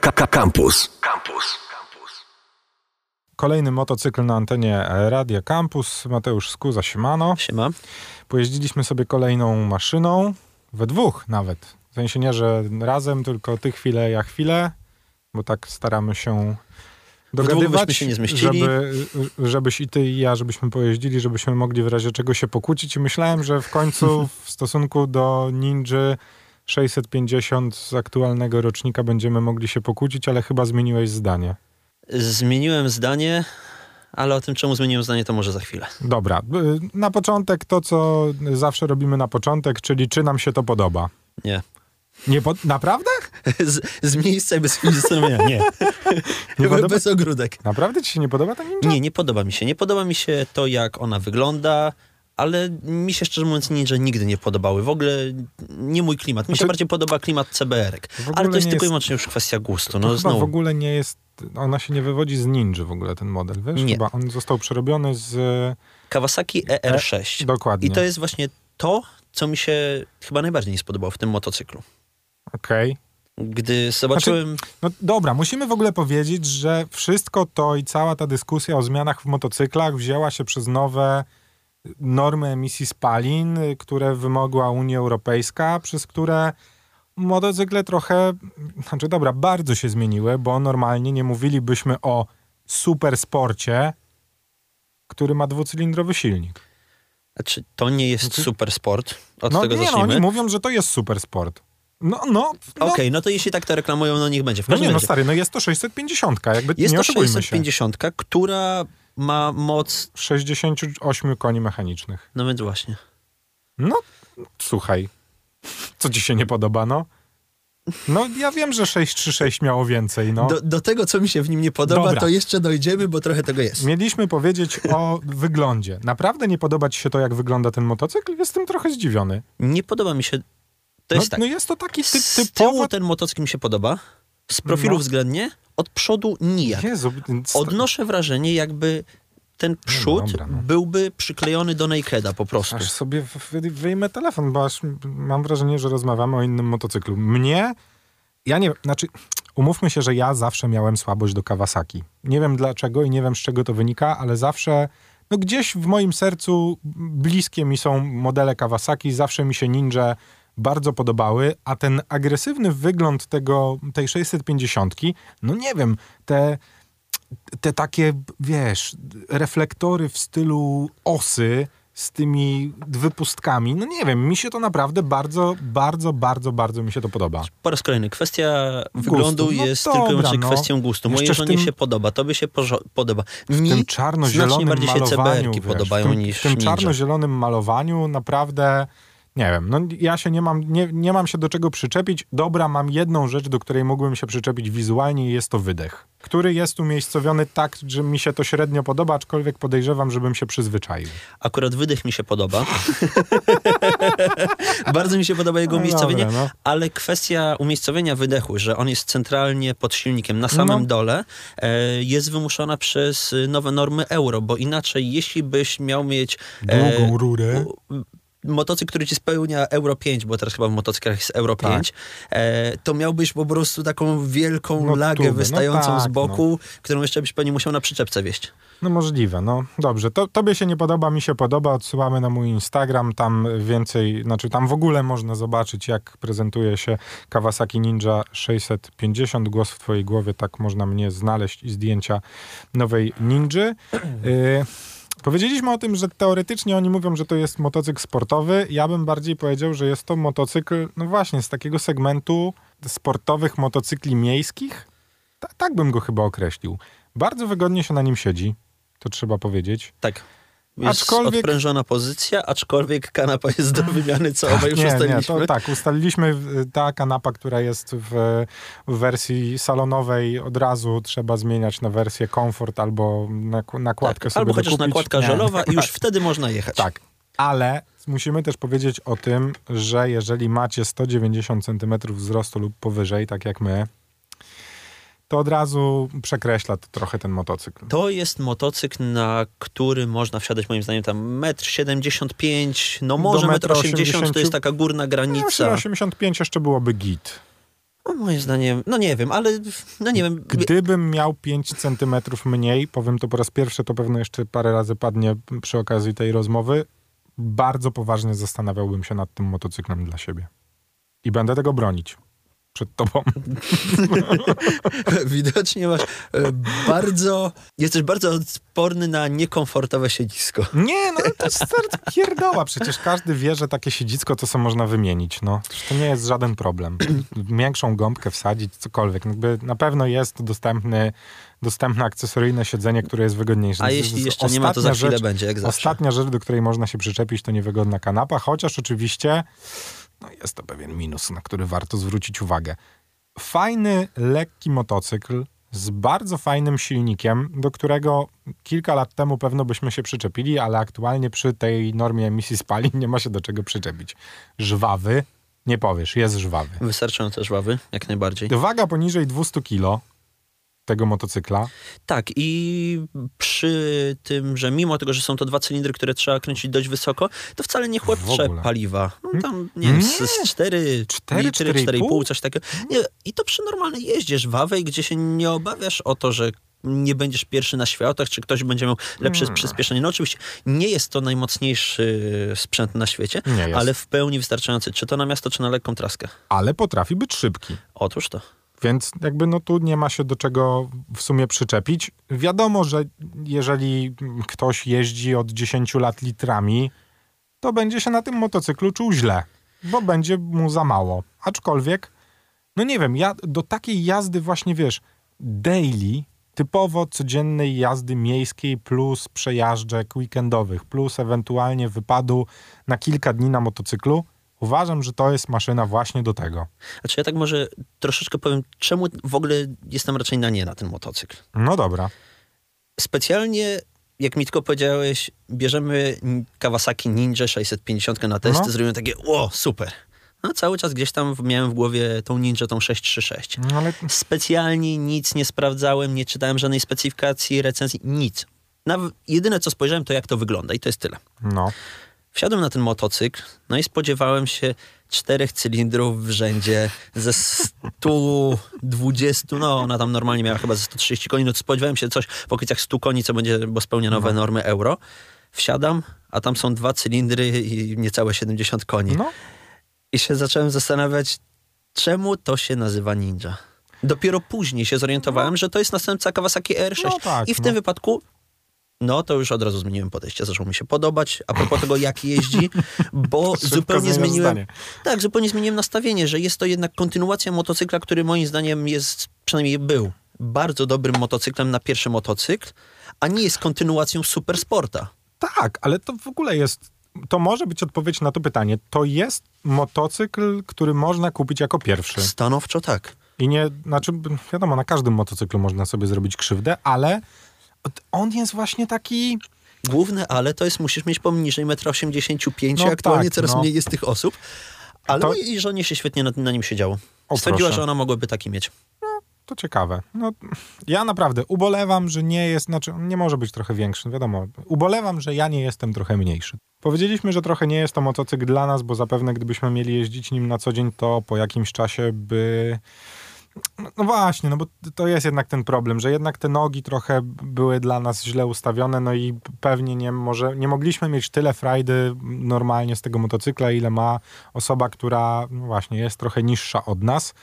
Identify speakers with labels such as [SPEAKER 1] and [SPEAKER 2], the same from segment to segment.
[SPEAKER 1] Campus. Campus.
[SPEAKER 2] Kolejny motocykl na antenie Radia Campus. Mateusz Skuza, siemano.
[SPEAKER 3] Siema.
[SPEAKER 2] Pojeździliśmy sobie kolejną maszyną, we dwóch nawet. W sensie nie, że razem, tylko ty chwilę, ja chwilę, bo tak staramy się dogadywać,
[SPEAKER 3] się
[SPEAKER 2] żeby, żebyś i ty i ja, żebyśmy pojeździli, żebyśmy mogli w razie czego się pokłócić i myślałem, że w końcu w stosunku do Ninja 650 z aktualnego rocznika będziemy mogli się pokłócić, ale chyba zmieniłeś zdanie.
[SPEAKER 3] Zmieniłem zdanie, ale o tym, czemu zmieniłem zdanie, to może za chwilę.
[SPEAKER 2] Dobra, y, na początek to, co zawsze robimy na początek, czyli czy nam się to podoba.
[SPEAKER 3] Nie.
[SPEAKER 2] Nie po... Naprawdę?
[SPEAKER 3] Z, z miejsca i bez chwili zastanowienia. Nie.
[SPEAKER 2] Nie podoba...
[SPEAKER 3] Bez ogródek.
[SPEAKER 2] Naprawdę ci się nie podoba ta ninja?
[SPEAKER 3] Nie, nie podoba mi się. Nie podoba mi się to, jak ona wygląda, ale mi się szczerze mówiąc ninja nigdy nie podobały. W ogóle nie mój klimat. Mi
[SPEAKER 2] Znaczy-
[SPEAKER 3] się bardziej podoba klimat CBR-ek. Ale to jest tylko i wyłącznie już kwestia gustu.
[SPEAKER 2] To
[SPEAKER 3] No znowu.
[SPEAKER 2] w ogóle nie jest... Ona się nie wywodzi z ninja w ogóle, ten model, wiesz?
[SPEAKER 3] Nie.
[SPEAKER 2] Chyba on został przerobiony z...
[SPEAKER 3] Kawasaki ER6.
[SPEAKER 2] Dokładnie.
[SPEAKER 3] I to jest właśnie to, co mi się chyba najbardziej nie spodobało w tym motocyklu.
[SPEAKER 2] Okej.
[SPEAKER 3] Gdy zobaczyłem...
[SPEAKER 2] No dobra, musimy w ogóle powiedzieć, że wszystko to i cała ta dyskusja o zmianach w motocyklach wzięła się przez nowe normy emisji spalin, które wymogła Unia Europejska, przez które motocykle trochę, znaczy dobra, bardzo się zmieniły, bo normalnie nie mówilibyśmy o supersporcie, który ma dwucylindrowy silnik.
[SPEAKER 3] Znaczy, to nie jest super sport. Od
[SPEAKER 2] No
[SPEAKER 3] tego
[SPEAKER 2] nie, no,
[SPEAKER 3] zacznijmy.
[SPEAKER 2] oni mówią, że to jest supersport. No, no, no,
[SPEAKER 3] Okej, no to jeśli tak to reklamują, no niech będzie. W
[SPEAKER 2] no nie, no stary, no jest to 650, jakby
[SPEAKER 3] Jest
[SPEAKER 2] nie
[SPEAKER 3] to
[SPEAKER 2] oszukujmy się.
[SPEAKER 3] 650, która ma moc...
[SPEAKER 2] 68 koni mechanicznych.
[SPEAKER 3] No więc właśnie.
[SPEAKER 2] No, słuchaj, co ci się nie podoba, no? No, ja wiem, że 636 miało więcej, no.
[SPEAKER 3] Do, do tego, co mi się w nim nie podoba,
[SPEAKER 2] Dobra.
[SPEAKER 3] to jeszcze dojdziemy, bo trochę tego jest.
[SPEAKER 2] Mieliśmy powiedzieć o wyglądzie. Naprawdę nie podoba ci się to, jak wygląda ten motocykl? Jestem trochę zdziwiony.
[SPEAKER 3] Nie podoba mi się... To
[SPEAKER 2] No,
[SPEAKER 3] jest tak.
[SPEAKER 2] no jest to taki ty,
[SPEAKER 3] z
[SPEAKER 2] typowo...
[SPEAKER 3] tyłu ten motocykl mi się podoba. Z profilu
[SPEAKER 2] No.
[SPEAKER 3] względnie. Od przodu nijak.
[SPEAKER 2] Jezu,
[SPEAKER 3] Odnoszę wrażenie, jakby ten przód
[SPEAKER 2] dobra, no.
[SPEAKER 3] byłby przyklejony do nakeda po prostu.
[SPEAKER 2] Aż sobie wy- wyjmę telefon, bo aż mam wrażenie, że rozmawiamy o innym motocyklu. Mnie, ja nie znaczy, umówmy się, że ja zawsze miałem słabość do Kawasaki. Nie wiem dlaczego i nie wiem z czego to wynika, ale zawsze, no gdzieś w moim sercu bliskie mi są modele Kawasaki, zawsze mi się Ninja bardzo podobały, a ten agresywny wygląd tego, tej 650, no nie wiem, te te takie, wiesz, reflektory w stylu osy z tymi wypustkami, no nie wiem, mi się to naprawdę bardzo, bardzo, bardzo, bardzo mi się to podoba.
[SPEAKER 3] Po raz kolejny, kwestia wyglądu
[SPEAKER 2] no
[SPEAKER 3] jest
[SPEAKER 2] dobra,
[SPEAKER 3] tylko
[SPEAKER 2] no.
[SPEAKER 3] kwestią gustu. Mojej
[SPEAKER 2] Jeszcze w
[SPEAKER 3] żonie
[SPEAKER 2] tym-
[SPEAKER 3] się podoba, tobie się podoba.
[SPEAKER 2] W
[SPEAKER 3] Mi
[SPEAKER 2] tym
[SPEAKER 3] znacznie
[SPEAKER 2] czarno-zielonym
[SPEAKER 3] bardziej się
[SPEAKER 2] malowaniu,
[SPEAKER 3] CBR-ki
[SPEAKER 2] wiesz,
[SPEAKER 3] podobają
[SPEAKER 2] w tym,
[SPEAKER 3] niż
[SPEAKER 2] w tym czarno-zielonym malowaniu naprawdę, nie wiem, no ja się nie mam, nie, nie mam się do czego przyczepić. Dobra, mam jedną rzecz, do której mógłbym się przyczepić wizualnie i jest to wydech, który jest umiejscowiony tak, że mi się to średnio podoba, aczkolwiek podejrzewam, żebym się przyzwyczaił.
[SPEAKER 3] Akurat wydech mi się podoba. Bardzo mi się podoba jego
[SPEAKER 2] No
[SPEAKER 3] umiejscowienie,
[SPEAKER 2] dobra, no.
[SPEAKER 3] ale kwestia umiejscowienia wydechu, że on jest centralnie pod silnikiem na samym
[SPEAKER 2] No.
[SPEAKER 3] dole, e, jest wymuszona przez nowe normy euro, bo inaczej jeśli byś miał mieć e,
[SPEAKER 2] Długą rurę.
[SPEAKER 3] u- motocykl, który ci spełnia Euro 5, bo teraz chyba w motocyklach jest Euro
[SPEAKER 2] Tak.
[SPEAKER 3] 5, e, to miałbyś po prostu taką wielką
[SPEAKER 2] No
[SPEAKER 3] lagę
[SPEAKER 2] tubę, no
[SPEAKER 3] wystającą z
[SPEAKER 2] tak,
[SPEAKER 3] boku, którą jeszcze byś pewnie musiał na przyczepce wieść.
[SPEAKER 2] No możliwe, no dobrze. To, tobie się nie podoba, mi się podoba. Odsyłamy na mój Instagram, tam więcej, znaczy tam w ogóle można zobaczyć, jak prezentuje się Kawasaki Ninja 650. Głos w twojej głowie, tak można mnie znaleźć i zdjęcia nowej Ninja. Y, Powiedzieliśmy o tym, że teoretycznie oni mówią, że to jest motocykl sportowy. Ja bym bardziej powiedział, że jest to motocykl, no właśnie, z takiego segmentu sportowych motocykli miejskich. Ta, tak bym go chyba określił. Bardzo wygodnie się na nim siedzi, to trzeba powiedzieć.
[SPEAKER 3] Tak. Jest
[SPEAKER 2] Aczkolwiek-
[SPEAKER 3] odprężona pozycja, aczkolwiek kanapa jest do wymiany, co obaj już
[SPEAKER 2] nie, nie,
[SPEAKER 3] ustaliliśmy.
[SPEAKER 2] to tak, ustaliliśmy ta kanapa, która jest w, w wersji salonowej, od razu trzeba zmieniać na wersję komfort albo nak- nakładkę
[SPEAKER 3] tak.
[SPEAKER 2] sobie
[SPEAKER 3] Albo chociaż
[SPEAKER 2] dokupić.
[SPEAKER 3] nakładka
[SPEAKER 2] Nie.
[SPEAKER 3] żelowa i już wtedy można jechać.
[SPEAKER 2] Tak, ale musimy też powiedzieć o tym, że jeżeli macie 190 cm wzrostu lub powyżej, tak jak my, to od razu przekreśla to trochę ten motocykl.
[SPEAKER 3] To jest motocykl, na który można wsiadać moim zdaniem tam 1,75 m, no może
[SPEAKER 2] metra
[SPEAKER 3] 1,80 m to
[SPEAKER 2] 80.
[SPEAKER 3] jest taka górna
[SPEAKER 2] No,
[SPEAKER 3] granica.
[SPEAKER 2] 85 jeszcze byłoby git.
[SPEAKER 3] No, moim zdaniem, no nie wiem, ale no nie wiem.
[SPEAKER 2] Gdybym miał 5 centymetrów mniej, powiem to po raz pierwszy, to pewno jeszcze parę razy padnie przy okazji tej rozmowy, bardzo poważnie zastanawiałbym się nad tym motocyklem dla siebie. I będę tego bronić przed tobą.
[SPEAKER 3] Widocznie masz e, bardzo, jesteś bardzo odporny na niekomfortowe siedzisko.
[SPEAKER 2] Nie, no to jest start pierdoła. Przecież każdy wie, że takie siedzisko to co można wymienić. No, to nie jest żaden problem. Większą gąbkę wsadzić, cokolwiek. Jakby na pewno jest dostępny, dostępne akcesoryjne siedzenie, które jest wygodniejsze.
[SPEAKER 3] A jeśli jeszcze nie ma, to za chwilę rzecz, będzie, jak zawsze.
[SPEAKER 2] Ostatnia rzecz, do której można się przyczepić, to niewygodna kanapa, chociaż oczywiście no jest to pewien minus, na który warto zwrócić uwagę. Fajny, lekki motocykl z bardzo fajnym silnikiem, do którego kilka lat temu pewno byśmy się przyczepili, ale aktualnie przy tej normie emisji spalin nie ma się do czego przyczepić. Żwawy, nie powiesz, jest żwawy.
[SPEAKER 3] Wystarczająco żwawy, jak najbardziej.
[SPEAKER 2] Waga poniżej 200 kg, tego motocykla.
[SPEAKER 3] Tak, i przy tym, że mimo tego, że są to dwa cylindry, które trzeba kręcić dość wysoko, to wcale nie chłodcze paliwa. No, tam, nie, nie. z, z 4, 4 litry, 4,5, coś takiego. Nie, I to przy normalnej jeździe żwawej, gdzie się nie obawiasz o to, że nie będziesz pierwszy na światach, czy ktoś będzie miał lepsze hmm. przyspieszenie. No oczywiście nie jest to najmocniejszy sprzęt na świecie, ale w pełni wystarczający, czy to na miasto, czy na lekką traskę.
[SPEAKER 2] Ale potrafi być szybki.
[SPEAKER 3] Otóż to.
[SPEAKER 2] Więc jakby no tu nie ma się do czego w sumie przyczepić. Wiadomo, że jeżeli ktoś jeździ od 10 lat litrami, to będzie się na tym motocyklu czuł źle, bo będzie mu za mało. Aczkolwiek, no nie wiem, ja do takiej jazdy właśnie wiesz, daily, typowo codziennej jazdy miejskiej plus przejażdżek weekendowych, plus ewentualnie wypadu na kilka dni na motocyklu, Uważam, że to jest maszyna właśnie do tego.
[SPEAKER 3] Znaczy ja tak może troszeczkę powiem, czemu w ogóle jestem raczej na nie na ten motocykl.
[SPEAKER 2] No dobra.
[SPEAKER 3] Specjalnie, jak mi tylko powiedziałeś, bierzemy Kawasaki Ninja 650 na testy, no. zrobimy takie, o, super. No, cały czas gdzieś tam miałem w głowie tą Ninja, tą 636. No, ale... Specjalnie nic nie sprawdzałem, nie czytałem żadnej specyfikacji, recenzji, nic. Nawet jedyne, co spojrzałem, to jak to wygląda i to jest tyle.
[SPEAKER 2] No.
[SPEAKER 3] Wsiadłem na ten motocykl, no i spodziewałem się czterech cylindrów w rzędzie ze 120, no ona tam normalnie miała chyba ze 130 koni, no to spodziewałem się coś w okolicach 100 koni, co będzie, bo spełnia nowe no. normy euro. Wsiadam, a tam są dwa cylindry i niecałe 70 koni. No. I się zacząłem zastanawiać, czemu to się nazywa Ninja. Dopiero później się zorientowałem, no. że to jest następca Kawasaki R6. No tak, I w tym no. wypadku no to już od razu zmieniłem podejście. Zaczęło mi się podobać. A propos tego, jak jeździ, bo zupełnie zmieniłem. Zdanie. Tak, zupełnie zmieniłem nastawienie, że jest to jednak kontynuacja motocykla, który moim zdaniem jest, przynajmniej był, bardzo dobrym motocyklem na pierwszy motocykl, a nie jest kontynuacją supersporta.
[SPEAKER 2] Tak, ale to w ogóle jest. To może być odpowiedź na to pytanie. To jest motocykl, który można kupić jako pierwszy.
[SPEAKER 3] Stanowczo tak.
[SPEAKER 2] I nie, znaczy, wiadomo, na każdym motocyklu można sobie zrobić krzywdę, ale on jest właśnie taki...
[SPEAKER 3] Główne ale to jest, musisz mieć poniżej 1,85 m, no, aktualnie tak, coraz no. mniej jest tych osób. Ale to... mojej żonie się świetnie na, na nim siedziało. O, Stwierdziła, proszę. że ona mogłaby taki mieć.
[SPEAKER 2] No, to ciekawe. No, ja naprawdę ubolewam, że nie jest, znaczy nie może być trochę większy, wiadomo. Ubolewam, że ja nie jestem trochę mniejszy. Powiedzieliśmy, że trochę nie jest to motocykl dla nas, bo zapewne gdybyśmy mieli jeździć nim na co dzień, to po jakimś czasie by no, no, właśnie, no bo to jest jednak ten problem, że jednak te nogi trochę były dla nas źle ustawione, no i pewnie nie, może, nie mogliśmy mieć tyle frajdy normalnie z tego motocykla, ile ma osoba, która no właśnie jest trochę niższa od nas.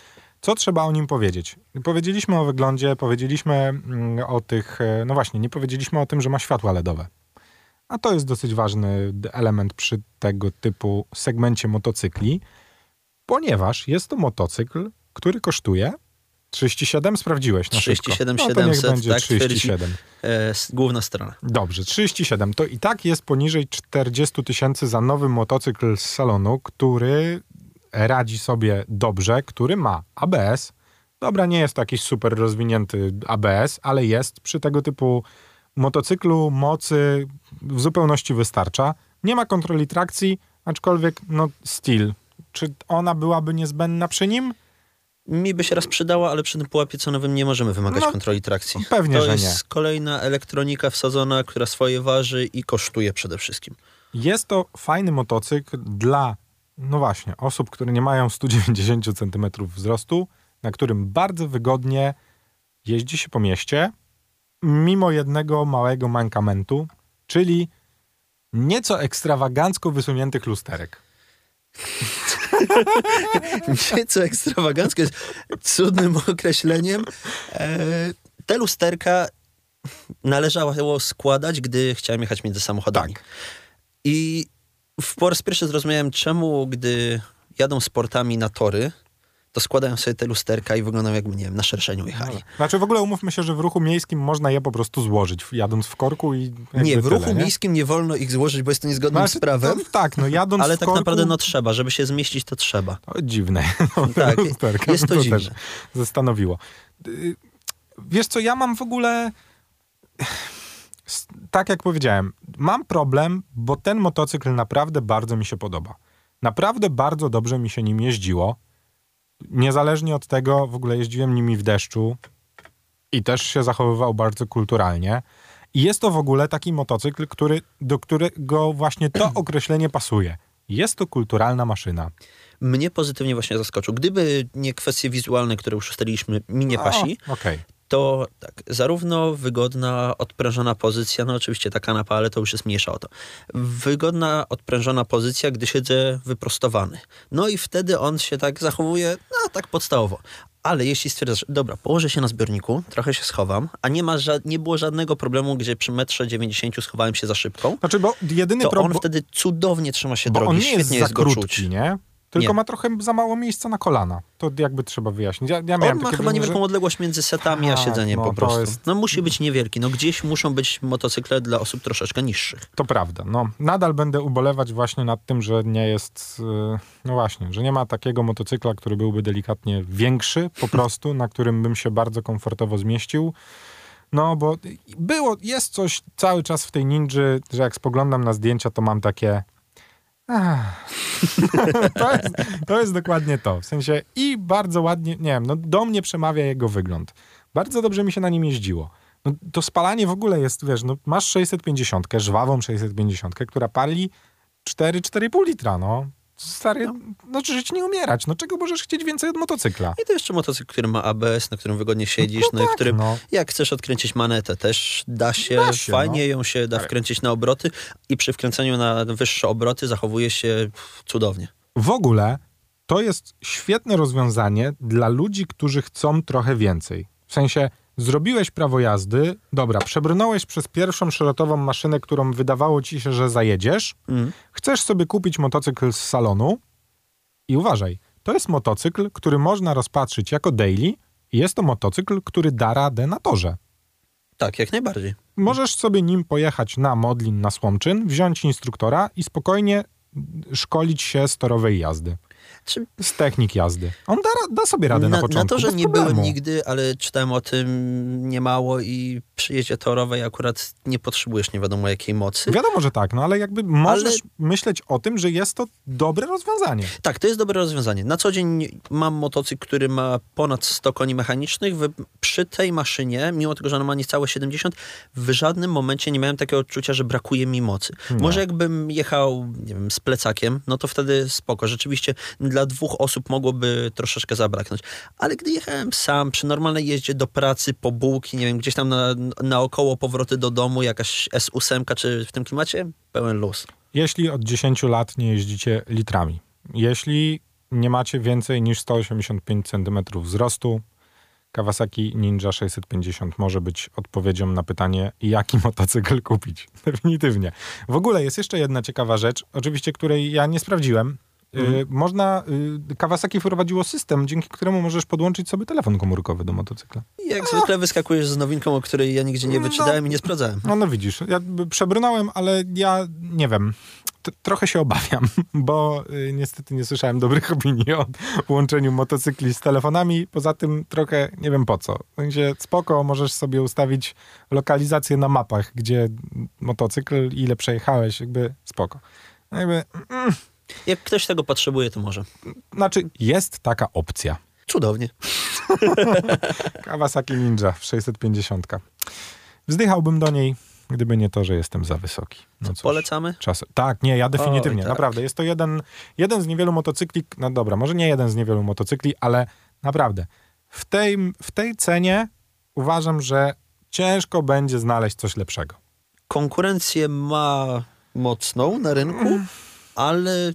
[SPEAKER 2] Co trzeba o nim powiedzieć? Powiedzieliśmy o wyglądzie, powiedzieliśmy mm, o tych, e, no właśnie, nie powiedzieliśmy o tym, że ma światła LEDowe. A to jest dosyć ważny element przy tego typu segmencie motocykli, ponieważ jest to motocykl, który kosztuje 37 sprawdziłeś na
[SPEAKER 3] 37 no, 700,
[SPEAKER 2] będzie
[SPEAKER 3] tak,
[SPEAKER 2] 37.
[SPEAKER 3] E, główna strona.
[SPEAKER 2] Dobrze, 37. To i tak jest poniżej 40 tysięcy za nowy motocykl z salonu, który radzi sobie dobrze, który ma ABS. Dobra, nie jest to jakiś super rozwinięty ABS, ale jest przy tego typu motocyklu mocy w zupełności wystarcza. Nie ma kontroli trakcji, aczkolwiek no steel. Czy ona byłaby niezbędna przy nim?
[SPEAKER 3] Mi by się raz przydała, ale przy tym pułapie cenowym nie możemy wymagać no, kontroli trakcji.
[SPEAKER 2] Pewnie,
[SPEAKER 3] to
[SPEAKER 2] że
[SPEAKER 3] jest
[SPEAKER 2] nie.
[SPEAKER 3] kolejna elektronika wsadzona, która swoje waży i kosztuje przede wszystkim.
[SPEAKER 2] Jest to fajny motocykl dla, no właśnie, osób, które nie mają 190 cm wzrostu, na którym bardzo wygodnie jeździ się po mieście, mimo jednego małego mankamentu, czyli nieco ekstrawagancko wysuniętych lusterek.
[SPEAKER 3] nieco ekstrawagancko jest cudnym określeniem. Te lusterka należało składać, gdy chciałem jechać między samochodami.
[SPEAKER 2] Tak.
[SPEAKER 3] I po raz pierwszy zrozumiałem, czemu gdy jadą sportami na tory, to składają sobie te lusterka i wyglądają jakby, nie wiem, na szerszeniu jechali. No,
[SPEAKER 2] znaczy w ogóle umówmy się, że w ruchu miejskim można je po prostu złożyć, jadąc w korku i
[SPEAKER 3] Nie, w ruchu
[SPEAKER 2] tyle, nie?
[SPEAKER 3] miejskim nie wolno ich złożyć, bo jest to niezgodne znaczy, z prawem.
[SPEAKER 2] Tak, no jadąc
[SPEAKER 3] Ale tak
[SPEAKER 2] korku...
[SPEAKER 3] naprawdę no trzeba, żeby się zmieścić, to trzeba.
[SPEAKER 2] To dziwne. No,
[SPEAKER 3] tak, lusterka, jest to, to dziwne.
[SPEAKER 2] zastanowiło. Y, wiesz co, ja mam w ogóle tak jak powiedziałem, mam problem, bo ten motocykl naprawdę bardzo mi się podoba. Naprawdę bardzo dobrze mi się nim jeździło. Niezależnie od tego, w ogóle jeździłem nimi w deszczu i też się zachowywał bardzo kulturalnie. I jest to w ogóle taki motocykl, który, do którego właśnie to określenie pasuje. Jest to kulturalna maszyna.
[SPEAKER 3] Mnie pozytywnie właśnie zaskoczył. Gdyby nie kwestie wizualne, które już ustaliliśmy, mi nie pasi,
[SPEAKER 2] okay
[SPEAKER 3] to tak, zarówno wygodna, odprężona pozycja, no oczywiście ta kanapa, ale to już jest mniejsza o to. Wygodna, odprężona pozycja, gdy siedzę wyprostowany. No i wtedy on się tak zachowuje, no tak podstawowo. Ale jeśli stwierdzasz, dobra, położę się na zbiorniku, trochę się schowam, a nie, ma nie było żadnego problemu, gdzie przy metrze 90 schowałem się za szybką,
[SPEAKER 2] znaczy, bo jedyny
[SPEAKER 3] to
[SPEAKER 2] problem,
[SPEAKER 3] on wtedy cudownie trzyma się
[SPEAKER 2] bo
[SPEAKER 3] drogi,
[SPEAKER 2] on nie
[SPEAKER 3] świetnie
[SPEAKER 2] jest,
[SPEAKER 3] jest go
[SPEAKER 2] krótki,
[SPEAKER 3] czuć.
[SPEAKER 2] nie? Tylko
[SPEAKER 3] Nie.
[SPEAKER 2] ma trochę za mało miejsca na kolana. To jakby trzeba wyjaśnić. Ja, ja
[SPEAKER 3] On ma chyba niewielką że... odległość między setami a, a siedzeniem no, po prostu. Jest... No musi być niewielki. No gdzieś muszą być motocykle dla osób troszeczkę niższych.
[SPEAKER 2] To prawda. No, nadal będę ubolewać właśnie nad tym, że nie jest, y, no właśnie, że nie ma takiego motocykla, który byłby delikatnie większy po prostu, na którym bym się bardzo komfortowo zmieścił. No, bo było, jest coś cały czas w tej ninży, że jak spoglądam na zdjęcia, to mam takie to, jest, to jest dokładnie to. W sensie i bardzo ładnie, nie wiem, no do mnie przemawia jego wygląd. Bardzo dobrze mi się na nim jeździło. No, to spalanie w ogóle jest, wiesz, no, masz 650, żwawą 650, która pali 4-4,5 litra, no. Stary, no. no żyć nie umierać. No czego możesz chcieć więcej od motocykla?
[SPEAKER 3] I to jeszcze motocykl, który ma ABS, na którym wygodnie siedzisz, no, no, tak, i którym no. jak chcesz odkręcić manetę, też da się, da się fajnie no. ją się da wkręcić na obroty i przy wkręceniu na wyższe obroty zachowuje się cudownie.
[SPEAKER 2] W ogóle to jest świetne rozwiązanie dla ludzi, którzy chcą trochę więcej. W sensie zrobiłeś prawo jazdy, dobra, przebrnąłeś przez pierwszą szerotową maszynę, którą wydawało ci się, że zajedziesz, mm. chcesz sobie kupić motocykl z salonu i uważaj, to jest motocykl, który można rozpatrzyć jako daily i jest to motocykl, który da radę na torze.
[SPEAKER 3] Tak, jak najbardziej.
[SPEAKER 2] Możesz sobie nim pojechać na Modlin, na Słomczyn, wziąć instruktora i spokojnie szkolić się z torowej jazdy. Czy... Z technik jazdy. On da, da sobie radę na, na początku.
[SPEAKER 3] Na to, że nie problemu. byłem nigdy, ale czytałem o tym niemało i przy jeździe torowej akurat nie potrzebujesz nie wiadomo jakiej mocy.
[SPEAKER 2] Wiadomo, że tak, no ale jakby możesz ale... myśleć o tym, że jest to dobre rozwiązanie.
[SPEAKER 3] Tak, to jest dobre rozwiązanie. Na co dzień mam motocykl, który ma ponad 100 koni mechanicznych. Przy tej maszynie, mimo tego, że ona ma niecałe 70, w żadnym momencie nie miałem takiego odczucia, że brakuje mi mocy. Może jakbym jechał, nie wiem, z plecakiem, no to wtedy spoko. Rzeczywiście dla dwóch osób mogłoby troszeczkę zabraknąć. Ale gdy jechałem sam, przy normalnej jeździe do pracy, po bułki, nie wiem, gdzieś tam na, naokoło powroty do domu, jakaś S8 czy w tym klimacie, pełen luz.
[SPEAKER 2] Jeśli od 10 lat nie jeździcie litrami, jeśli nie macie więcej niż 185 cm wzrostu, Kawasaki Ninja 650 może być odpowiedzią na pytanie, jaki motocykl kupić. Definitywnie. W ogóle jest jeszcze jedna ciekawa rzecz, oczywiście której ja nie sprawdziłem, Mhm. Można, y, Kawasaki wprowadziło system, dzięki któremu możesz podłączyć sobie telefon komórkowy do motocykla.
[SPEAKER 3] Jak A. zwykle wyskakujesz z nowinką, o której ja nigdzie nie no. wyczytałem no, i nie sprawdzałem.
[SPEAKER 2] No, no widzisz, ja przebrnąłem, ale ja nie wiem, trochę się obawiam, bo y, niestety nie słyszałem dobrych opinii o łączeniu motocykli z telefonami. Poza tym trochę nie wiem po co. Sensie spoko, możesz sobie ustawić lokalizację na mapach, gdzie motocykl, ile przejechałeś, jakby spoko. Jakby, mm,
[SPEAKER 3] jak ktoś tego potrzebuje, to może.
[SPEAKER 2] Znaczy, jest taka opcja.
[SPEAKER 3] Cudownie.
[SPEAKER 2] Kawasaki Ninja 650. Wzdychałbym do niej, gdyby nie to, że jestem za wysoki.
[SPEAKER 3] No cóż, Polecamy?
[SPEAKER 2] Czas... Tak, nie, ja definitywnie, tak. naprawdę. Jest to jeden, jeden z niewielu motocykli, no dobra, może nie jeden z niewielu motocykli, ale naprawdę, w tej, w tej cenie uważam, że ciężko będzie znaleźć coś lepszego.
[SPEAKER 3] Konkurencję ma mocną na rynku, mm. Ale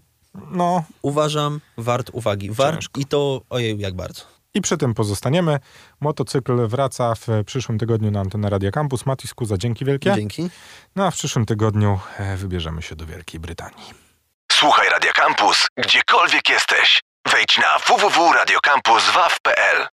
[SPEAKER 3] no, uważam wart uwagi. Wart ciężko. i to ojej jak bardzo.
[SPEAKER 2] I przy tym pozostaniemy. Motocykl wraca w przyszłym tygodniu na antenę Radia Campus. Matis Kuza, dzięki wielkie.
[SPEAKER 3] Dzięki.
[SPEAKER 2] No a w przyszłym tygodniu e, wybierzemy się do Wielkiej Brytanii.
[SPEAKER 1] Słuchaj Radia Campus, gdziekolwiek jesteś. Wejdź na www.radiocampus.waw.pl